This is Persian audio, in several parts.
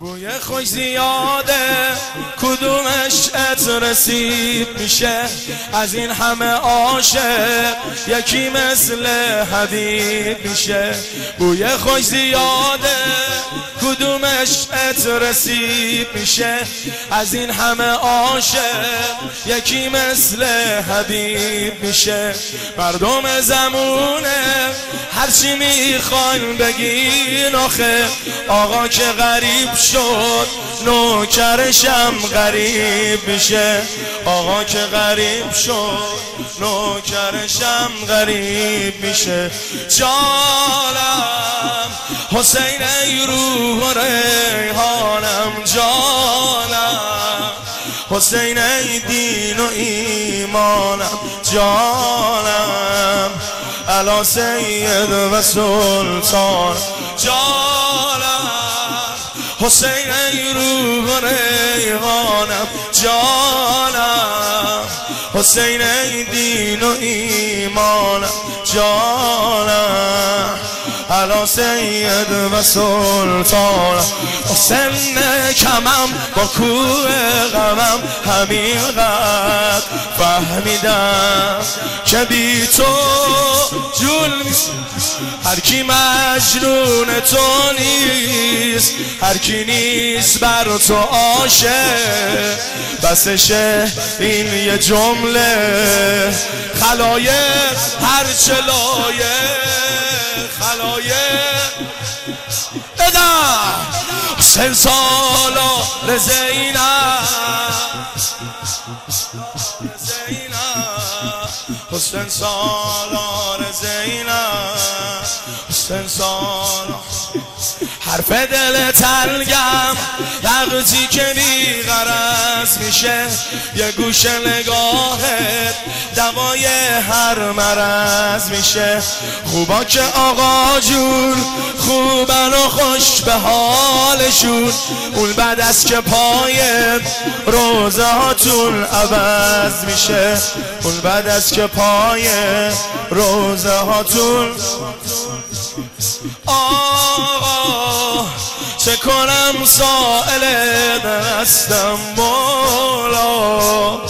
بوی خوش زیاده کدومش ات رسید میشه؟ از این همه عاشق یکی مثل حبیب میشه. بوی خوش زیاده ات رسید میشه. از این همه عاشق یکی مثل حبیب میشه. مردم زمونه هرچی می‌خواین بگین آخه. آقا که غریب شد نوکرشم غریب میشه. آقا که غریب شد نوکرشم غریب میشه. جانم حسین ای روح ریحانم جانم. حسین ای دین و ایمانم جانم. علا سید و سلطان جانم. حسین ای روح ریحانم جانم. حسین ای دین و ایمانم جانم. علا سید و سلطان. سن کمم با کوه غمم همین قد فهمیدم که بی تو جول هر کی مجنون تو نیست. هر کی نیست بر تو عاشق. بسشه این یه جمله. خلایق هر چلایه خلایق بدم سن سالا رزینم حسن سالار زینب حسن سالار حرف دل تلگم لغزی که بیغرز میشه یه گوش نگاهت دوای هر مرز میشه. خوبا که آقا جون خوبن و خوش به حالشون. اون بعد از که پای روزه هاتون عوض میشه. اون بعد از که پای روزه هاتون آقا چه کنم سائل دستم مولا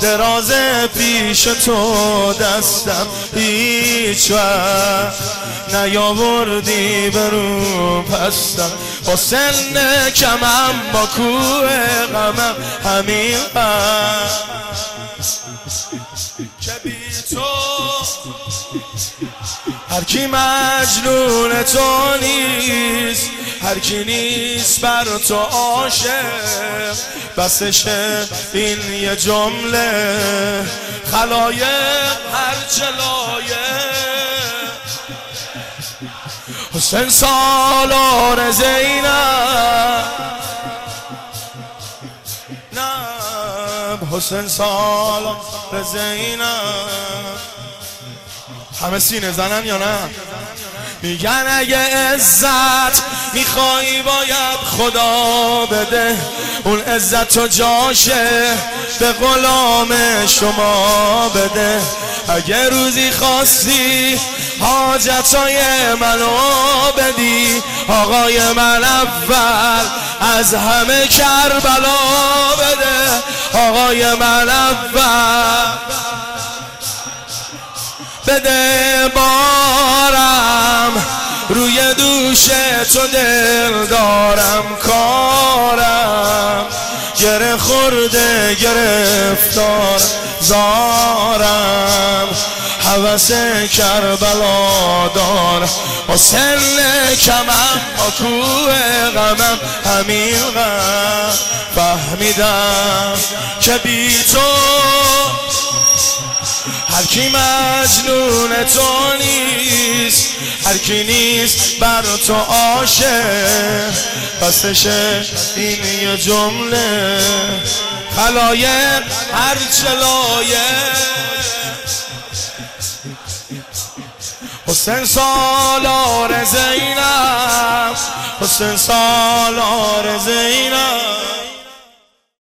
دراز پیش تو دستم هیچ وقت نیاوردی برو پستم. با سن کمم با کوه غمم همین که هر کی مجنون تو نیست. هر کی نیست بر تو عاشق. بسشه این یه جمله. خلایق هر چلایه حسین سالار زینب. نب حسین سالار زینب. همه سینه زنن یا نه؟ میگن اگه عزت می‌خوای باید خدا بده. اون عزت و جاشه. به غلام شما بده. اگه روزی خواستی حاجتای منو بدی. آقای من اول از همه کربلا بده. آقای من اول. بده بارم دوش تو دل دارم کارم. گره خورده گرفتار زارم. حوث کربلا دارم با سن کمم کوه غمم همین غم. فهمیدم که بی تو هر کی مجنون تو نیست. هر کی نیست بر تو عاشق پسشه این یه جمله. خلایق هر چلایه حسین سالار زینب حسین سالار زینب.